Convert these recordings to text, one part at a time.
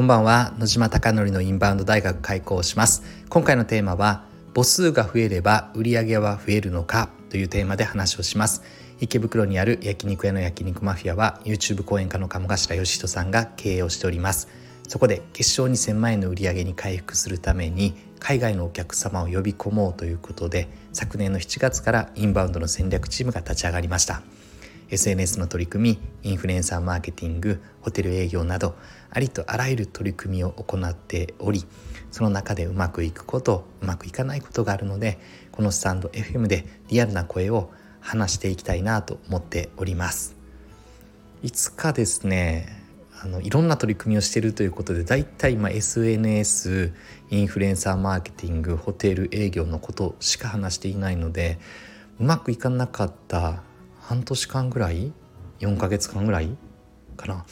こんばんは。野島貴則のインバウンド大学開講します。今回のテーマは母数が増えれば売上は増えるのかというテーマで話をします。池袋にある焼肉屋の焼肉マフィアは YouTube 講演家の鴨頭義人さんが経営をしております。そこで決勝2000万円の売り上げに回復するために海外のお客様を呼び込もうということで昨年の7月からインバウンドの戦略チームが立ち上がりました。SNS の取り組みインフルエンサーマーケティングホテル営業などありとあらゆる取り組みを行っておりその中でうまくいくことうまくいかないことがあるのでこのスタンド FM でリアルな声を話していきたいなと思っております。いつかですねあのいろんな取り組みをしているということでだいたい今 SNS インフルエンサーマーケティングホテル営業のことしか話していないのでうまくいかなかった半年間ぐらい？4ヶ月間ぐらい？かな。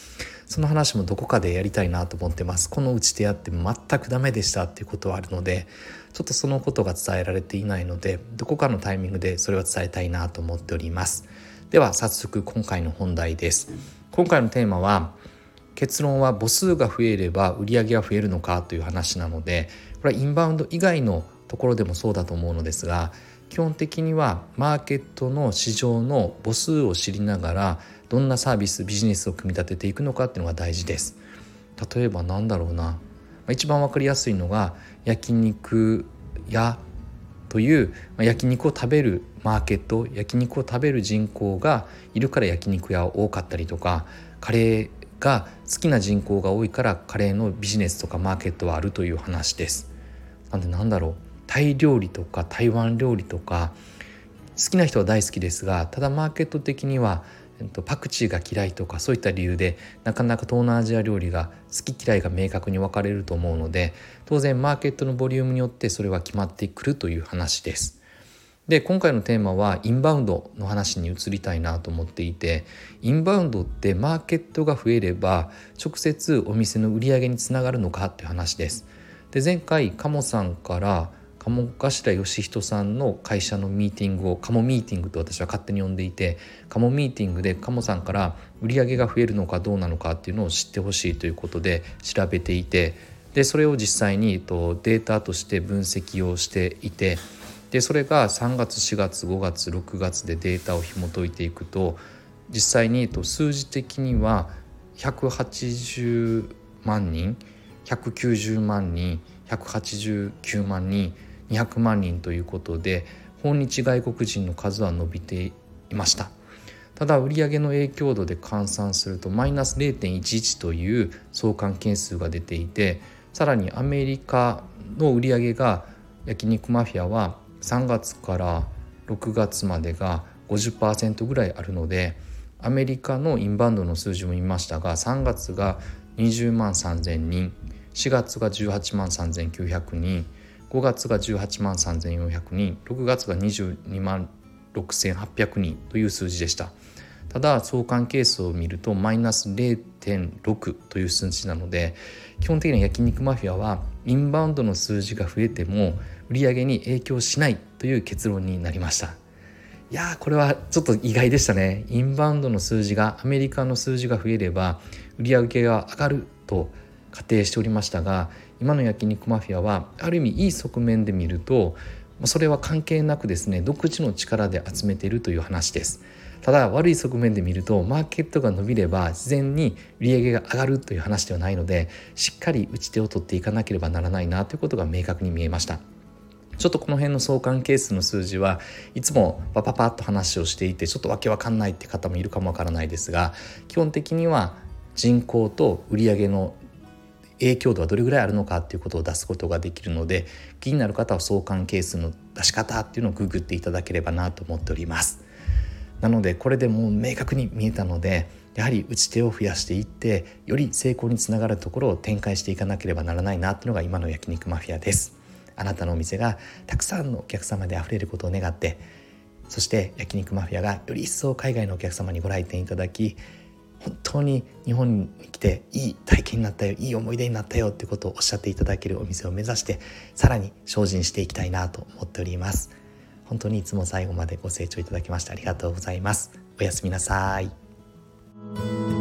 その話もどこかでやりたいなと思ってます。この打ち手やって全くダメでしたっていうことはあるのでちょっとそのことが伝えられていないのでどこかのタイミングでそれを伝えたいなと思っております。では早速今回の本題です。今回のテーマは結論は母数が増えれば売り上げが増えるのかという話なのでこれはインバウンド以外のところでもそうだと思うのですが基本的にはマーケットの市場の母数を知りながらどんなサービスビジネスを組み立てていくのかっていうのが大事です。例えばなんだろうな。一番分かりやすいのが焼肉屋という焼肉を食べるマーケット焼肉を食べる人口がいるから焼肉屋多かったりとかカレーが好きな人口が多いからカレーのビジネスとかマーケットはあるという話です。なんでなんだろう。タイ料理とか台湾料理とか好きな人は大好きですがただマーケット的にはパクチーが嫌いとかそういった理由でなかなか東南アジア料理が好き嫌いが明確に分かれると思うので当然マーケットのボリュームによってそれは決まってくるという話です。で今回のテーマはインバウンドの話に移りたいなと思っていてインバウンドってマーケットが増えれば直接お店の売り上げにつながるのかっていう話です。で前回鴨さんから鴨頭義人さんの会社のミーティングを鴨ミーティングと私は勝手に呼んでいて鴨ミーティングで鴨さんから売り上げが増えるのかどうなのかっていうのを知ってほしいということで調べていてでそれを実際にデータとして分析をしていてでそれが3月4月5月6月でデータを紐解いていくと実際に数字的には180万人190万人189万人200万人ということで訪日外国人の数は伸びていました。ただ売上の影響度で換算するとマイナス0.11という相関係数が出ていてさらにアメリカの売上が焼肉マフィアは3月から6月までが50%ぐらいあるのでアメリカのインバウンドの数字も見ましたが3月が20万3,000人4月が18万3,900人5月が18万3,400人6月が22万6,800人という数字でした。ただ相関係数を見るとマイナス0.6という数字なので基本的には焼肉マフィアはインバウンドの数字が増えても売上に影響しないという結論になりました。いやーこれはちょっと意外でしたね。インバウンドの数字がアメリカの数字が増えれば売上が上がると仮定しておりましたが今の焼肉マフィアはある意味いい側面で見るとそれは関係なくですね独自の力で集めているという話です。ただ悪い側面で見るとマーケットが伸びれば自然に売り上げが上がるという話ではないのでしっかり打ち手を取っていかなければならないなということが明確に見えました。ちょっとこの辺の相関係数の数字はいつもパパパッと話をしていてちょっとわけわかんないって方もいるかもわからないですが基本的には人口と売上の影響度はどれぐらいあるのかっていうことを出すことができるので気になる方は相関係数の出し方っていうのをググっていただければなと思っております。なのでこれでもう明確に見えたのでやはり打ち手を増やしていってより成功につながるところを展開していかなければならないなというのが今の焼肉マフィアです。あなたのお店がたくさんのお客様であふれることを願ってそして焼肉マフィアがより一層海外のお客様にご来店いただき本当に日本に来ていい体験になったよいい思い出になったよってことをおっしゃっていただけるお店を目指してさらに精進していきたいなと思っております。本当にいつも最後までご清聴いただきましてありがとうございます。おやすみなさい。